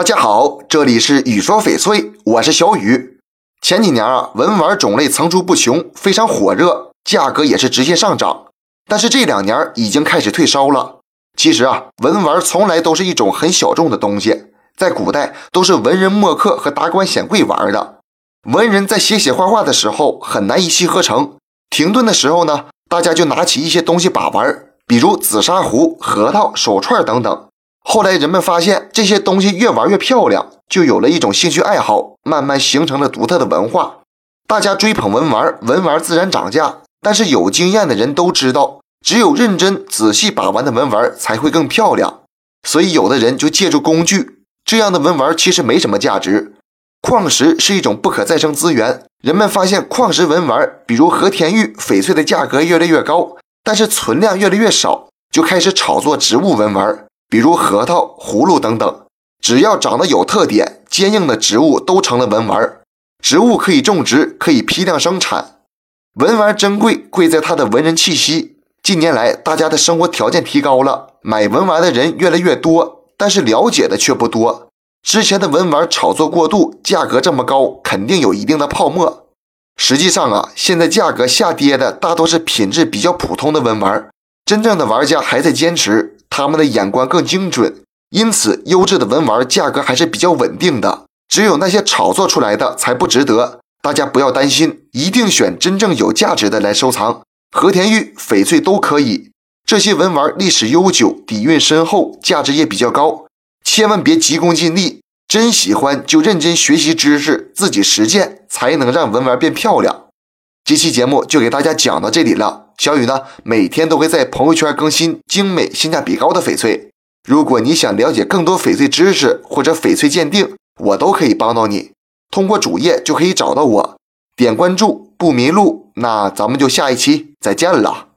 大家好，这里是雨说翡翠，我是小雨。前几年啊，文玩种类层出不穷，非常火热，价格也是直线上涨。但是这两年已经开始退烧了。其实啊，文玩从来都是一种很小众的东西，在古代都是文人墨客和达官显贵玩的。文人在写写画画的时候很难一气呵成，停顿的时候呢，大家就拿起一些东西把玩，比如紫砂壶、核桃、手串等等。后来人们发现这些东西越玩越漂亮，就有了一种兴趣爱好，慢慢形成了独特的文化。大家追捧文玩，文玩自然涨价。但是有经验的人都知道，只有认真仔细把玩的文玩才会更漂亮。所以有的人就借助工具，这样的文玩其实没什么价值。矿石是一种不可再生资源，人们发现矿石文玩，比如和田玉、翡翠的价格越来越高，但是存量越来越少，就开始炒作植物文玩。比如核桃、葫芦等等，只要长得有特点、坚硬的植物都成了文玩。植物可以种植，可以批量生产。文玩珍贵，贵在它的文人气息。近年来，大家的生活条件提高了，买文玩的人越来越多，但是了解的却不多。之前的文玩炒作过度，价格这么高，肯定有一定的泡沫。实际上啊，现在价格下跌的大多是品质比较普通的文玩，真正的玩家还在坚持。他们的眼光更精准，因此优质的文玩价格还是比较稳定的。只有那些炒作出来的才不值得。大家不要担心，一定选真正有价值的来收藏。和田玉、翡翠都可以，这些文玩历史悠久，底蕴深厚，价值也比较高。千万别急功近利，真喜欢就认真学习知识，自己实践才能让文玩变漂亮。这期节目就给大家讲到这里了。小雨呢，每天都会在朋友圈更新精美、性价比高的翡翠。如果你想了解更多翡翠知识或者翡翠鉴定，我都可以帮到你。通过主页就可以找到我，点关注不迷路。那咱们就下一期再见了。